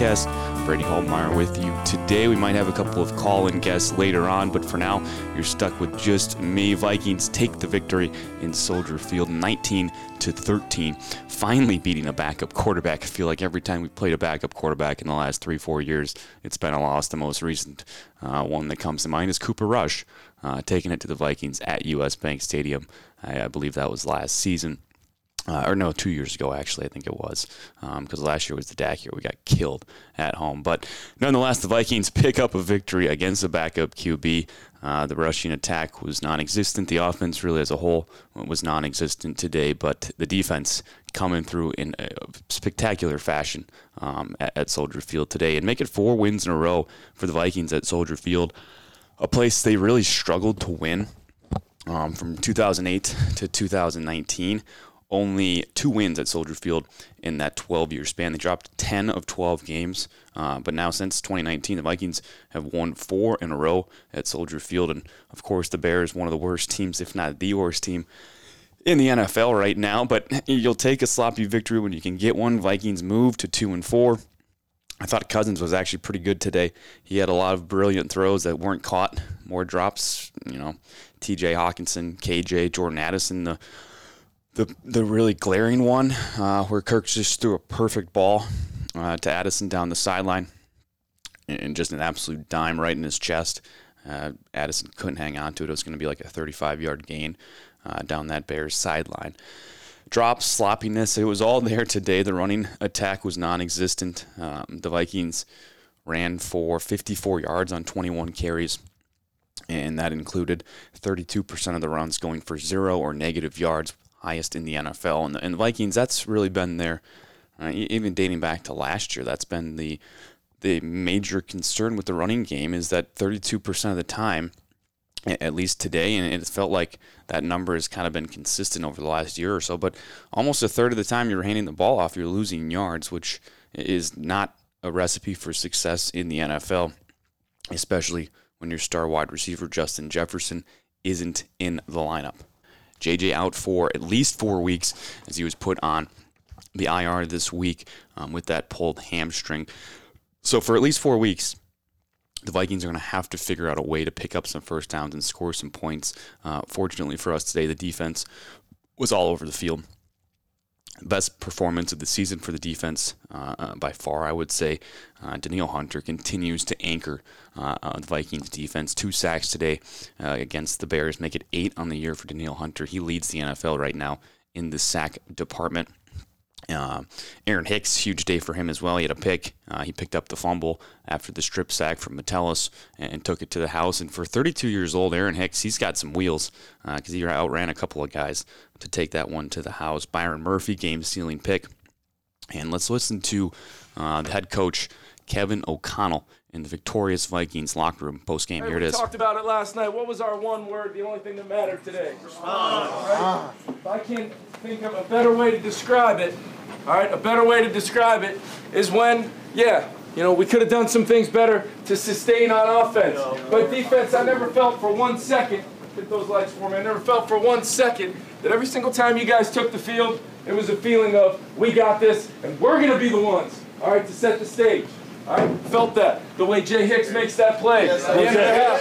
podcast. Brady Halbmaier with you today. We might have a couple of call-in guests later on, but for now, you're stuck with just me. Vikings take the victory in Soldier Field, 19 to 13. Finally beating a backup quarterback. I feel like every time we played a backup quarterback in the last three, four years, it's been a loss. The most recent uh, one that comes to mind is Cooper Rush, uh, taking it to the Vikings at U.S. Bank Stadium. I, I believe that was last season. Uh, or no, two years ago actually, I think it was, because um, last year was the Dak year. We got killed at home, but nonetheless, the Vikings pick up a victory against the backup QB. Uh, the rushing attack was non-existent. The offense, really as a whole, was non-existent today, but the defense coming through in a spectacular fashion um, at, at Soldier Field today, and make it four wins in a row for the Vikings at Soldier Field, a place they really struggled to win. Um, from 2008 to 2019, only two wins at Soldier Field in that 12 year span. They dropped 10 of 12 games, uh, but now since 2019, the Vikings have won four in a row at Soldier Field. And of course, the Bears, one of the worst teams, if not the worst team in the NFL right now. But you'll take a sloppy victory when you can get one. Vikings move to 2 and 4. I thought Cousins was actually pretty good today. He had a lot of brilliant throws that weren't caught, more drops. You know, TJ Hockenson, KJ, Jordan Addison, the the the really glaring one uh, where Kirk just threw a perfect ball uh, to Addison down the sideline and just an absolute dime right in his chest. Uh, Addison couldn't hang on to it. It was going to be like a 35 yard gain uh, down that Bears sideline. Drops, sloppiness, it was all there today. The running attack was non existent. Um, the Vikings ran for 54 yards on 21 carries and that included 32% of the runs going for zero or negative yards, highest in the NFL. And the, and Vikings, that's really been their, uh, even dating back to last year, that's been the the major concern with the running game is that 32% of the time, at least today, and it felt like that number has kind of been consistent over the last year or so, but almost a third of the time you're handing the ball off, you're losing yards, which is not a recipe for success in the NFL, especially when your star wide receiver, Justin Jefferson, isn't in the lineup. JJ out for at least four weeks as he was put on the IR this week um, with that pulled hamstring. So for at least four weeks, the Vikings are going to have to figure out a way to pick up some first downs and score some points. Uh, fortunately for us today, the defense was all over the field best performance of the season for the defense uh, uh, by far, I would say. Uh, Danielle Hunter continues to anchor uh, the Vikings defense. Two sacks today uh, against the Bears make it eight on the year for Danielle Hunter. He leads the NFL right now in the sack department. Uh, Aaron Hicks, huge day for him as well. He had a pick. Uh, he picked up the fumble after the strip sack from Metellus and, and, took it to the house. And for 32 years old, Aaron Hicks, he's got some wheels because uh, he outran a couple of guys to take that one to the house. Byron Murphy, game sealing pick. And let's listen to uh, the head coach, Kevin O'Connell, in the victorious Vikings locker room post game. Hey, Here it is. we talked about it last night. What was our one word, the only thing that mattered today? Right? If I can't think of a better way to describe it, all right, a better way to describe it is when, yeah, you know, we could have done some things better to sustain on offense. But defense, I never felt for one second, hit those lights for me, I never felt for one second that every single time you guys took the field, it was a feeling of, we got this, and we're going to be the ones, all right, to set the stage. Right, felt that. The way Jay Hicks makes that play at the end of the half.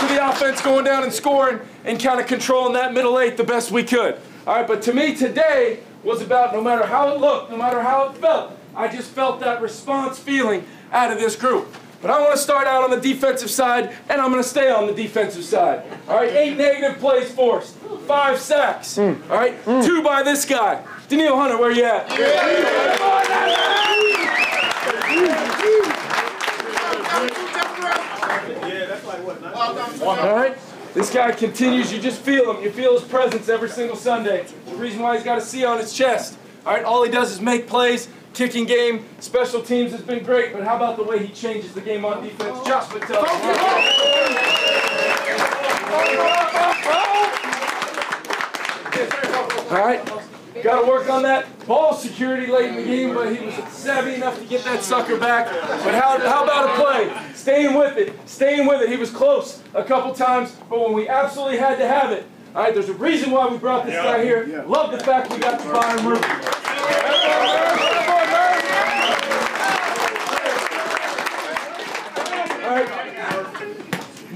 To the offense going down and scoring and kind of controlling that middle eight the best we could. All right, but to me today was about no matter how it looked, no matter how it felt, I just felt that response feeling out of this group. But I want to start out on the defensive side, and I'm going to stay on the defensive side. All right, eight negative plays forced, five sacks. Hmm. All right, hmm. two by this guy. Danielle Hunter, where you at? Yeah. All right? This guy continues. You just feel him. You feel his presence every single Sunday. The reason why he's got a C on his chest. All right? All he does is make plays, Kicking game, special teams has been great, but how about the way he changes the game on defense? Josh Metellus. All right. Got to work on that ball security late in the game, but he was savvy enough to get that sucker back. But how, how about a play? Staying with it, staying with it. He was close a couple times, but when we absolutely had to have it, all right, there's a reason why we brought this guy here. Love the fact we got Byron Murphy. All right.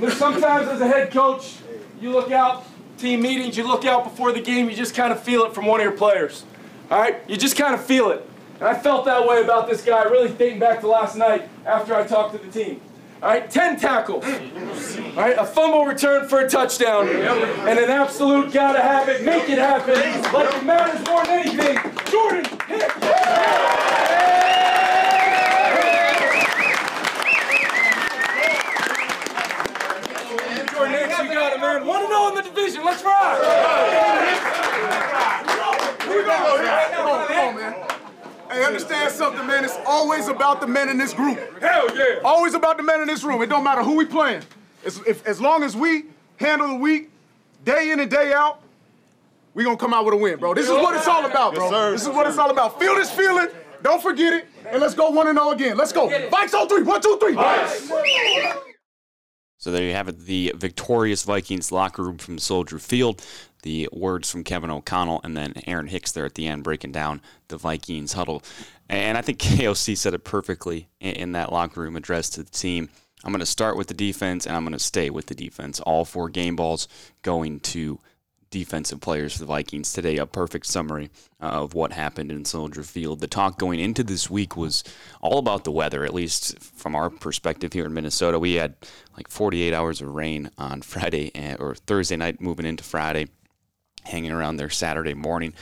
There's sometimes as a head coach, you look out, team meetings, you look out before the game, you just kind of feel it from one of your players. All right? You just kind of feel it. And I felt that way about this guy, really thinking back to last night after I talked to the team. All right, 10 tackles. All right, a fumble return for a touchdown. And an absolute gotta have it, make it happen. Like it matters more than anything. Jordan Hicks. Jordan Hicks, you got it, man. One to know in the division. Let's ride. Here Come on, come on, man. Hey, understand something, man. It's always about the men in this group. Hell yeah. Always about the men in this room. It don't matter who we playing. As, if, as long as we handle the week, day in and day out, we gonna come out with a win, bro. This is what it's all about, bro. This is what it's all about. Feel this feeling. Don't forget it, and let's go one and zero again. Let's go. Vikes on three. One, two, three. So there you have it, the victorious Vikings locker room from Soldier Field. The words from Kevin O'Connell and then Aaron Hicks there at the end breaking down the Vikings huddle. And I think KOC said it perfectly in, that locker room address to the team. I'm going to start with the defense and I'm going to stay with the defense. All four game balls going to defensive players for the Vikings today. A perfect summary uh, of what happened in Soldier Field. The talk going into this week was all about the weather, at least from our perspective here in Minnesota. We had like 48 hours of rain on Friday and, or Thursday night moving into Friday, hanging around there Saturday morning.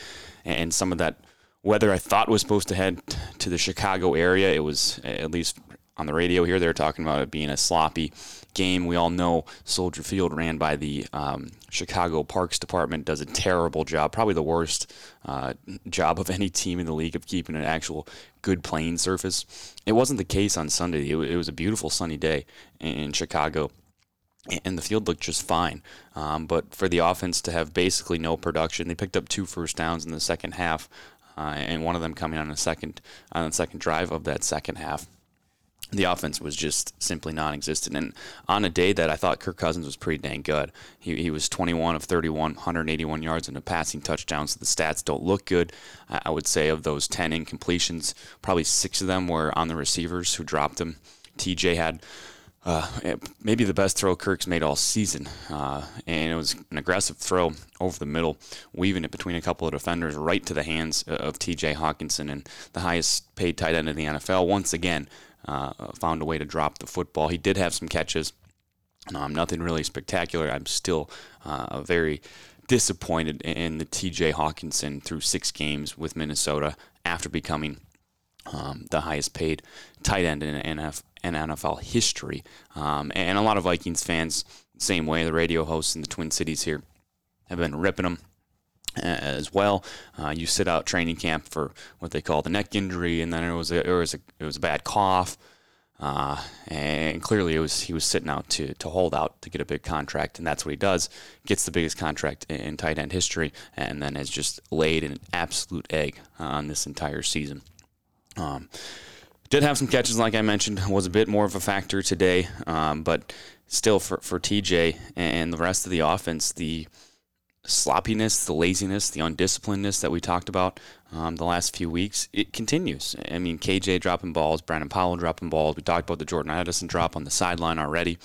And some of that weather I thought was supposed to head to the Chicago area. It was, at least on the radio here, they were talking about it being a sloppy game. We all know Soldier Field ran by the um, Chicago Parks Department, does a terrible job, probably the worst uh, job of any team in the league of keeping an actual good playing surface. It wasn't the case on Sunday. It, it was a beautiful sunny day in Chicago. And the field looked just fine. Um, but for the offense to have basically no production, they picked up two first downs in the second half, uh, and one of them coming on a second on the second drive of that second half the offense was just simply non-existent. And on a day that I thought Kirk Cousins was pretty dang good, he, he was 21 of 31, 181 yards and a passing touchdown. So the stats don't look good. I would say of those 10 incompletions, probably six of them were on the receivers who dropped them. TJ had uh, maybe the best throw Kirk's made all season. Uh, and it was an aggressive throw over the middle, weaving it between a couple of defenders right to the hands of TJ Hockenson and the highest paid tight end in the NFL. Once again, uh, found a way to drop the football. He did have some catches. Um, nothing really spectacular. I'm still uh, very disappointed in the TJ Hockenson through six games with Minnesota after becoming um, the highest paid tight end in NFL, in NFL history. Um, and a lot of Vikings fans, same way, the radio hosts in the Twin Cities here have been ripping him as well. Uh, you sit out training camp for what they call the neck injury, and then it was a, it was a, it was a bad cough. Uh, and clearly, it was he was sitting out to, to hold out to get a big contract, and that's what he does. Gets the biggest contract in, in tight end history, and then has just laid an absolute egg on this entire season. Um, did have some catches, like I mentioned, was a bit more of a factor today, um, but still for for TJ and the rest of the offense, the sloppiness, the laziness, the undisciplinedness that we talked about um, the last few weeks, it continues. I mean, KJ dropping balls, Brandon Powell dropping balls. We talked about the Jordan Addison drop on the sideline already.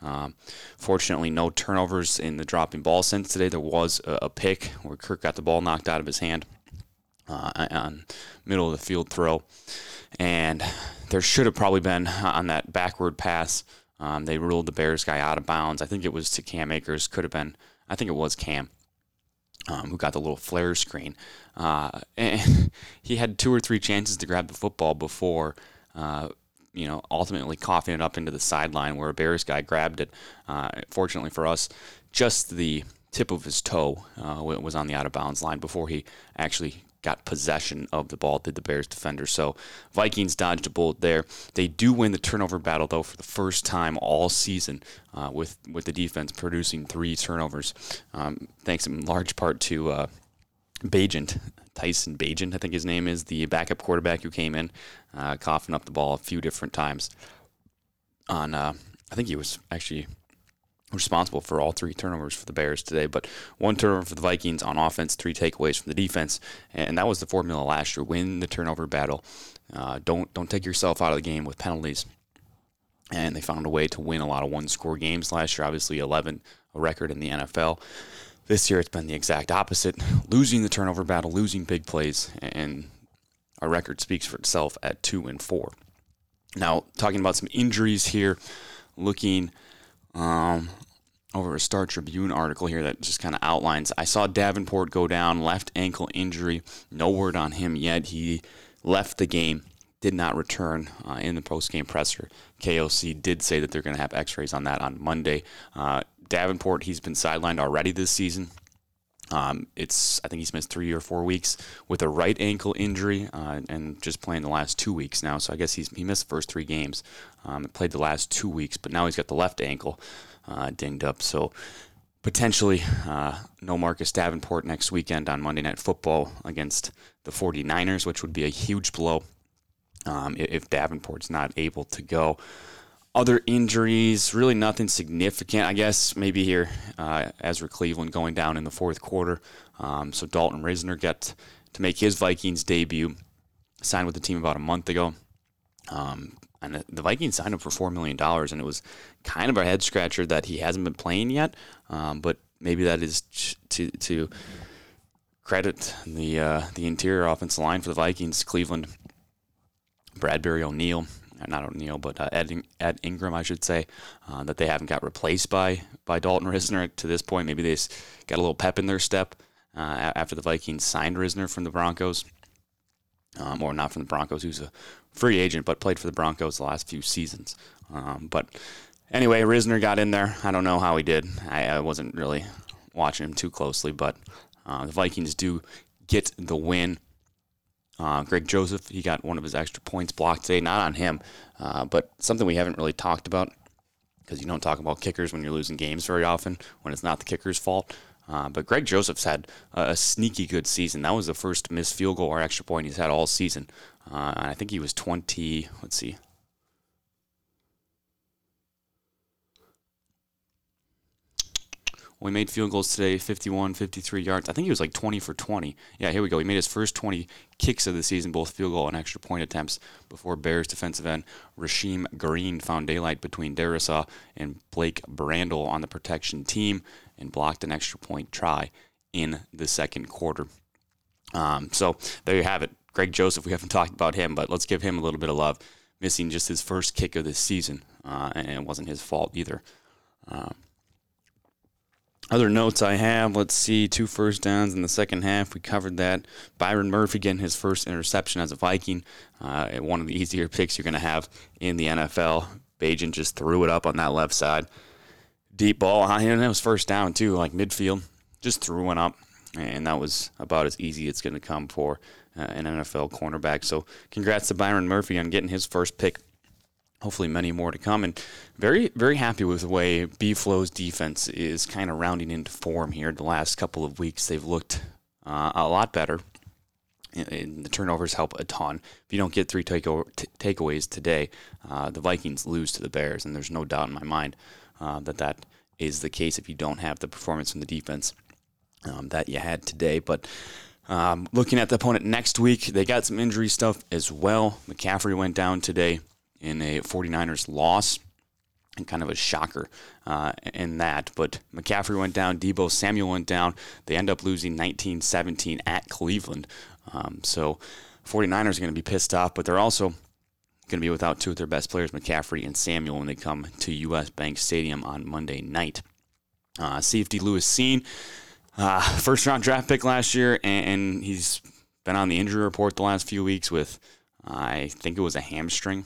Um, fortunately, no turnovers in the dropping ball sense today. There was a, a pick where Kirk got the ball knocked out of his hand uh, on middle of the field throw, and there should have probably been on that backward pass. Um, they ruled the Bears guy out of bounds. I think it was to Cam Akers. Could have been. I think it was Cam um, who got the little flare screen. Uh, and he had two or three chances to grab the football before, uh, you know, ultimately coughing it up into the sideline where a Bears guy grabbed it. Uh, fortunately for us, just the tip of his toe uh, was on the out of bounds line before he actually got possession of the ball, did the Bears defender. So Vikings dodged a bullet there. They do win the turnover battle, though, for the first time all season uh, with, with the defense producing three turnovers, um, thanks in large part to uh, Bagent, Tyson Bagent, I think his name is, the backup quarterback who came in, uh, coughing up the ball a few different times. On, uh, I think he was actually responsible for all three turnovers for the Bears today, but one turnover for the Vikings on offense, three takeaways from the defense, and that was the formula last year: win the turnover battle. Uh, don't don't take yourself out of the game with penalties. And they found a way to win a lot of one-score games last year. Obviously, 11 a record in the NFL. This year, it's been the exact opposite: losing the turnover battle, losing big plays, and our record speaks for itself at two and four. Now, talking about some injuries here, looking um, over a Star Tribune article here that just kind of outlines. I saw Davenport go down, left ankle injury. No word on him yet. He left the game, did not return uh, in the post game presser. KOC did say that they're going to have x rays on that on Monday. Uh, Davenport, he's been sidelined already this season. Um, it's I think he's missed three or four weeks with a right ankle injury uh, and just playing the last two weeks now. So I guess he's he missed the first three games, um, played the last two weeks, but now he's got the left ankle uh, dinged up. So potentially uh, no Marcus Davenport next weekend on Monday Night Football against the 49ers, which would be a huge blow um, if Davenport's not able to go. Other injuries, really nothing significant. I guess maybe here, uh, Ezra Cleveland going down in the fourth quarter. Um, so Dalton Risner got to make his Vikings debut. Signed with the team about a month ago. Um, and the Vikings signed him for $4 million, and it was kind of a head scratcher that he hasn't been playing yet. Um, but maybe that is to, to credit the, uh, the interior offensive line for the Vikings. Cleveland, Bradbury O'Neill, not O'Neill, but uh, Ed, Ed Ingram, I should say, uh, that they haven't got replaced by by Dalton Risner to this point. Maybe they got a little pep in their step uh, after the Vikings signed Risner from the Broncos, um, or not from the Broncos, who's a free agent, but played for the Broncos the last few seasons. Um, but anyway, Risner got in there. I don't know how he did. I, I wasn't really watching him too closely, but uh, the Vikings do get the win. Uh, Greg Joseph, he got one of his extra points blocked today. Not on him, uh, but something we haven't really talked about because you don't talk about kickers when you're losing games very often when it's not the kicker's fault. Uh, but Greg Joseph's had a, a, sneaky good season. That was the first missed field goal or extra point he's had all season. Uh, I think he was 20, let's see, We made field goals today, 51, 53 yards. I think he was like 20 for 20. Yeah, here we go. He made his first 20 kicks of the season, both field goal and extra point attempts, before Bears defensive end Rasheem Green found daylight between Darrisaw and Blake Brandel on the protection team and blocked an extra point try in the second quarter. Um, so there you have it. Greg Joseph, we haven't talked about him, but let's give him a little bit of love. Missing just his first kick of this season, uh, and it wasn't his fault either. Um, other notes I have, let's see, two first downs in the second half. We covered that. Byron Murphy getting his first interception as a Viking. Uh, one of the easier picks you're going to have in the NFL. Bagent just threw it up on that left side. Deep ball, and it was first down too, like midfield. Just threw one up, and that was about as easy it's going to come for uh, an NFL cornerback. So congrats to Byron Murphy on getting his first pick hopefully many more to come. And very, very happy with the way B Flow's defense is kind of rounding into form here. The last couple of weeks, they've looked uh, a lot better. And the turnovers help a ton. If you don't get three t- takeaways today, uh, the Vikings lose to the Bears, and there's no doubt in my mind uh, that that is the case if you don't have the performance from the defense um, that you had today. But um, looking at the opponent next week, they got some injury stuff as well. McCaffrey went down today in a 49ers loss and kind of a shocker uh, in that. But McCaffrey went down, Deebo Samuel went down. They end up losing 19 17 at Cleveland. Um, so 49ers are going to be pissed off, but they're also going to be without two of their best players, McCaffrey and Samuel, when they come to U.S. Bank Stadium on Monday night. Uh, safety Lewis Cine, uh, first round draft pick last year, and, and, he's been on the injury report the last few weeks with, I think it was a hamstring.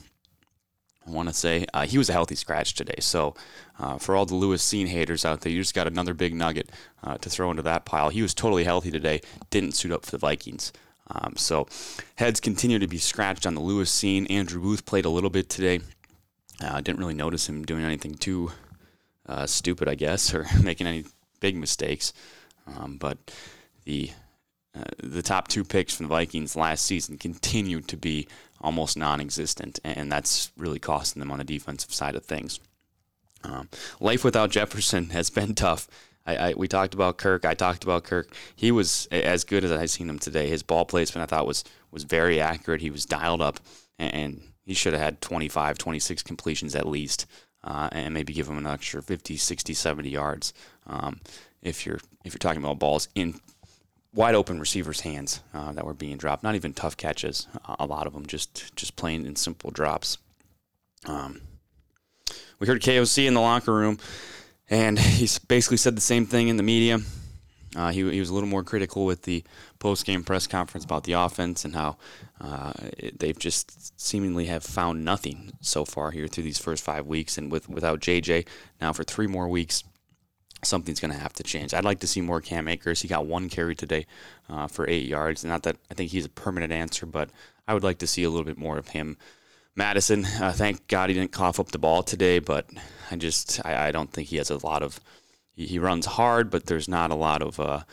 I want to say uh, he was a healthy scratch today. So uh, for all the Lewis Cine haters out there, you just got another big nugget uh, to throw into that pile. He was totally healthy today. Didn't suit up for the Vikings. Um, so heads continue to be scratched on the Lewis Cine. Andrew Booth played a little bit today. I uh, didn't really notice him doing anything too uh, stupid, I guess, or making any big mistakes. Um, but the uh, the top two picks from the Vikings last season continue to be almost non-existent, and that's really costing them on the defensive side of things. Um, life without Jefferson has been tough. I, I, we talked about Kirk. I talked about Kirk. He was as good as I've seen him today. His ball placement I thought was was very accurate. He was dialed up, and he should have had 25, 26 completions at least, uh, and maybe give him an extra 50, 60, 70 yards. Um, if you're if you're talking about balls in wide open receivers' hands uh, that were being dropped, not even tough catches. A lot of them just just plain and simple drops. Um, we heard KOC in the locker room, and he basically said the same thing in the media. Uh, he, he was a little more critical with the post game press conference about the offense and how uh, they've just seemingly have found nothing so far here through these first five weeks. And with without JJ now for three more weeks, something's going to have to change. I'd like to see more Cam Akers. He got one carry today uh, for eight yards. Not that I think he's a permanent answer, but I would like to see a little bit more of him. Mattison, uh, thank God he didn't cough up the ball today, but I just I, I don't think he has a lot of. He, he, runs hard, but there's not a lot of uh,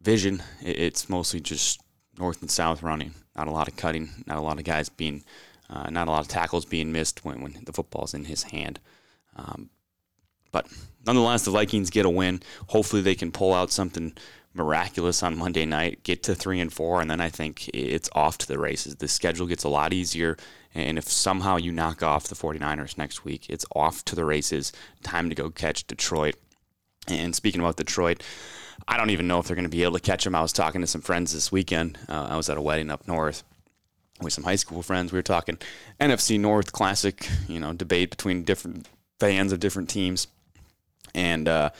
vision. It, it's mostly just north and south running. Not a lot of cutting. Not a lot of guys being. Uh, not a lot of tackles being missed when, when the football's in his hand. Um, but nonetheless, the Vikings get a win. Hopefully, they can pull out something miraculous on Monday night, get to three and four, and then I think it's off to the races. The schedule gets a lot easier. And if somehow you knock off the 49ers next week, it's off to the races. Time to go catch Detroit. And speaking about Detroit, I don't even know if they're going to be able to catch them. I was talking to some friends this weekend. Uh, I was at a wedding up north with some high school friends. We were talking NFC North classic, you know, debate between different fans of different teams. And uh,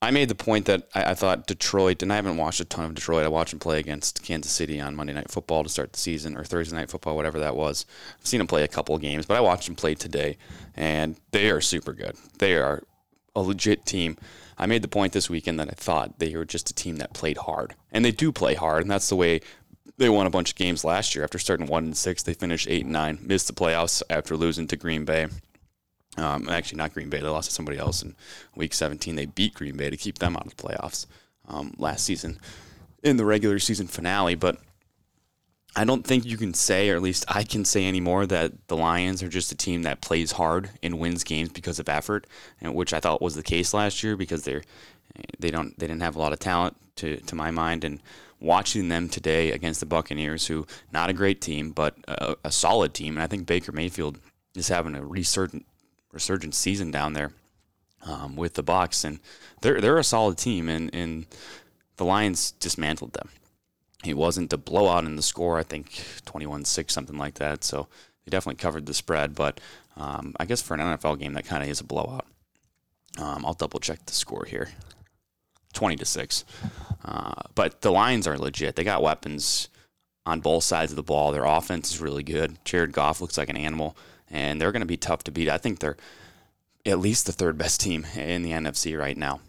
I made the point that I, I, thought Detroit, and I haven't watched a ton of Detroit. I watched them play against Kansas City on Monday Night Football to start the season, or Thursday Night Football, whatever that was. I've seen them play a couple games, but I watched them play today, and they are super good. They are a legit team. I made the point this weekend that I thought they were just a team that played hard, and they do play hard, and that's the way they won a bunch of games last year. After starting one and six, they finished eight and nine, missed the playoffs after losing to Green Bay. Um, actually, not Green Bay. They lost to somebody else in Week 17. They beat Green Bay to keep them out of the playoffs um, last season in the regular season finale. But I don't think you can say, or at least I can say anymore, that the Lions are just a team that plays hard and wins games because of effort, and which I thought was the case last year because they're they don't they didn't have a lot of talent to to my mind and watching them today against the Buccaneers who not a great team but a, a solid team and I think Baker Mayfield is having a resurgent resurgent season down there um, with the Bucs, and they're they're a solid team, and, and the Lions dismantled them. It wasn't a blowout in the score, I think 21-6, something like that. So they definitely covered the spread, but um, I guess for an NFL game, that kind of is a blowout. Um, I'll double check the score here. 20 to 6. Uh, but the Lions are legit. They got weapons on both sides of the ball. Their offense is really good. Jared Goff looks like an animal and they're going to be tough to beat. I think they're at least the third best team in the NFC right now,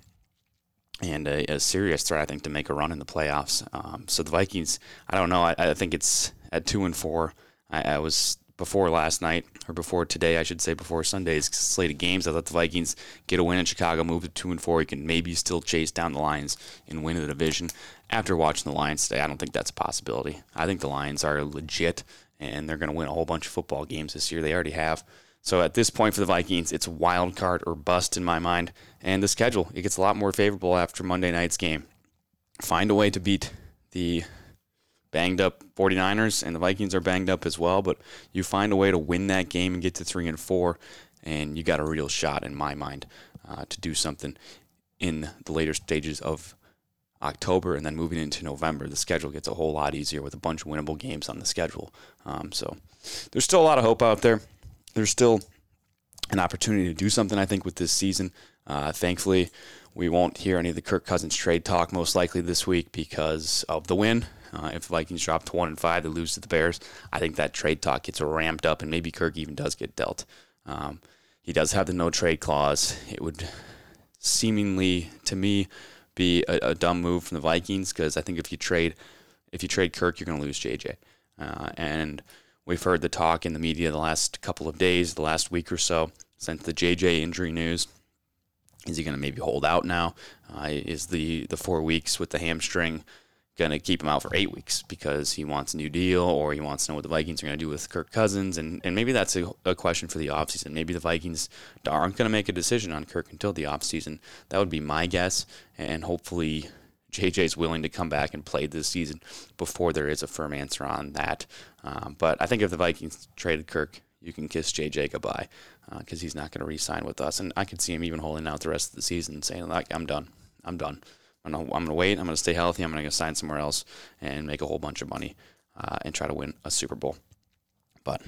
and a, a serious threat, I think, to make a run in the playoffs. Um, so the Vikings, I don't know. I, I, think it's at two and four. I, I, was before last night, or before today, I should say, before Sunday's slate of games. I thought the Vikings get a win in Chicago, move to two and four. You can maybe still chase down the Lions and win the division. After watching the Lions today, I don't think that's a possibility. I think the Lions are legit and they're going to win a whole bunch of football games this year. They already have. So at this point for the Vikings, it's wild card or bust in my mind. And the schedule, it gets a lot more favorable after Monday night's game. Find a way to beat the banged up 49ers, and the Vikings are banged up as well, but you find a way to win that game and get to 3 and 4, and you got a real shot, in my mind, uh, to do something in the later stages of October and then moving into November, the schedule gets a whole lot easier with a bunch of winnable games on the schedule. Um, so there's still a lot of hope out there. There's still an opportunity to do something, I think, with this season. Uh, thankfully, we won't hear any of the Kirk Cousins trade talk most likely this week because of the win. Uh, if the Vikings drop to one and five, they lose to the Bears. I think that trade talk gets ramped up, and maybe Kirk even does get dealt. Um, he does have the no trade clause. It would seemingly, to me, be a, a dumb move from the Vikings because I think if you trade if you trade Kirk, you're going to lose JJ. Uh, and we've heard the talk in the media the last couple of days, the last week or so, since the JJ injury news. Is he going to maybe hold out now? Uh, is the, the four weeks with the hamstring going to keep him out for eight weeks because he wants a new deal or he wants to know what the Vikings are going to do with Kirk Cousins? And, and maybe that's a, a question for the offseason. Maybe the Vikings aren't going to make a decision on Kirk until the offseason. That would be my guess. And hopefully JJ is willing to come back and play this season before there is a firm answer on that. Um, but I think if the Vikings traded Kirk, you can kiss JJ goodbye because uh, he's not going to re-sign with us. And I could see him even holding out the rest of the season, saying like, "I'm done. I'm done. I'm gonna, I'm gonna wait. I'm gonna stay healthy. I'm gonna go sign somewhere else and make a whole bunch of money uh, and try to win a Super Bowl." But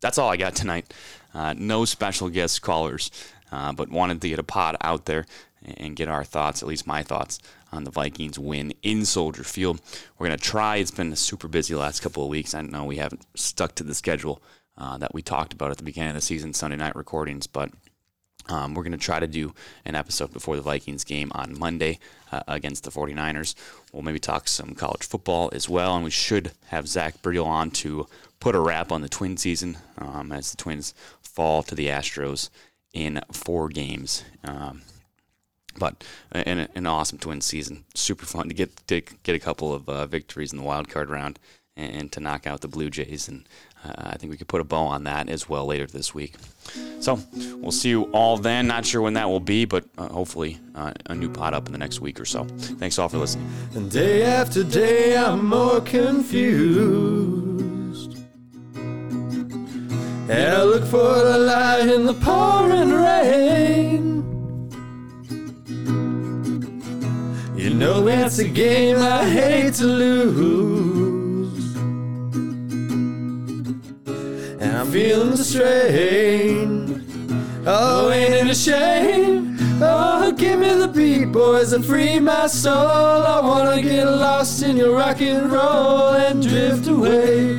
that's all I got tonight. Uh, no special guest callers, uh, but wanted to get a pod out there and get our thoughts, at least my thoughts, on the Vikings win in Soldier Field. We're going to try. It's been super busy last couple of weeks. I know we haven't stuck to the schedule uh, that we talked about at the beginning of the season, Sunday night recordings, but um, we're going to try to do an episode before the Vikings game on Monday uh, against the 49ers. We'll maybe talk some college football as well, and we should have Zach Briel on to put a wrap on the twin season um, as the Twins fall to the Astros in four games. Um, but an, an awesome twin season. Super fun to get to get a couple of uh, victories in the wild card round and, to knock out the Blue Jays. And uh, I think we could put a bow on that as well later this week. So we'll see you all then. Not sure when that will be, but uh, hopefully uh, a new pot up in the next week or so. Thanks all for listening. And day after day, I'm more confused. And I look for the light in the pouring rain. You know it's a game I hate to lose. I'm feeling the strain. Oh, ain't it a shame? Oh, give me the beat, boys, and free my soul. I wanna get lost in your rock and roll and drift away.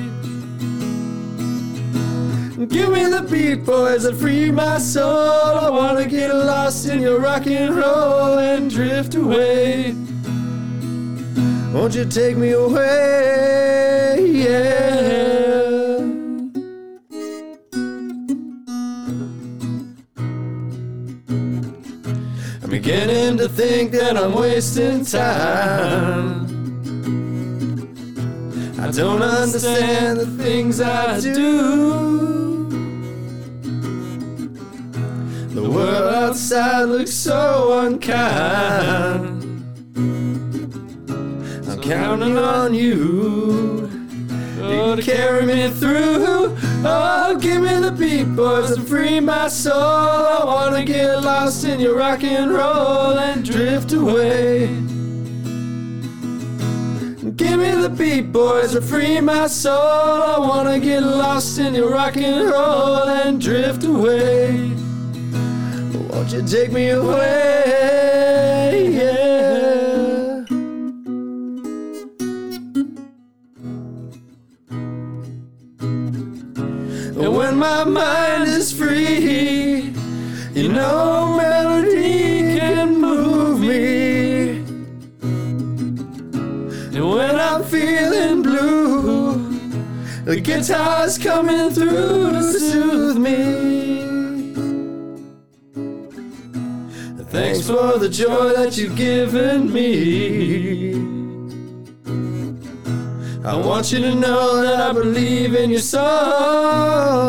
Give me the beat, boys, and free my soul. I wanna get lost in your rock and roll and drift away. Won't you take me away? Think that I'm wasting time. I don't understand the things I do. The world outside looks so unkind. I'm counting on you to carry me through. Oh, give me the beat, boys, and free my soul. I wanna get lost in your rock and roll and drift away. Give me the beat, boys, and free my soul. I wanna get lost in your rock and roll and drift away. Won't you take me away? Yeah. My mind is free, you know melody can move me. And when I'm feeling blue, the guitar's coming through to soothe me. Thanks for the joy that you've given me. I want you to know that I believe in your song.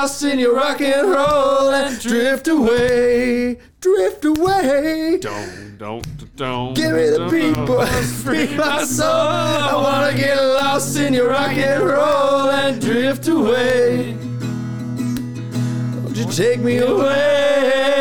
Lost in your rock and roll and drift away, drift away. Don't, don't, don't. Give me the beat, boys, free my soul. I wanna get lost in your rock and roll and drift away. Won't you take me away?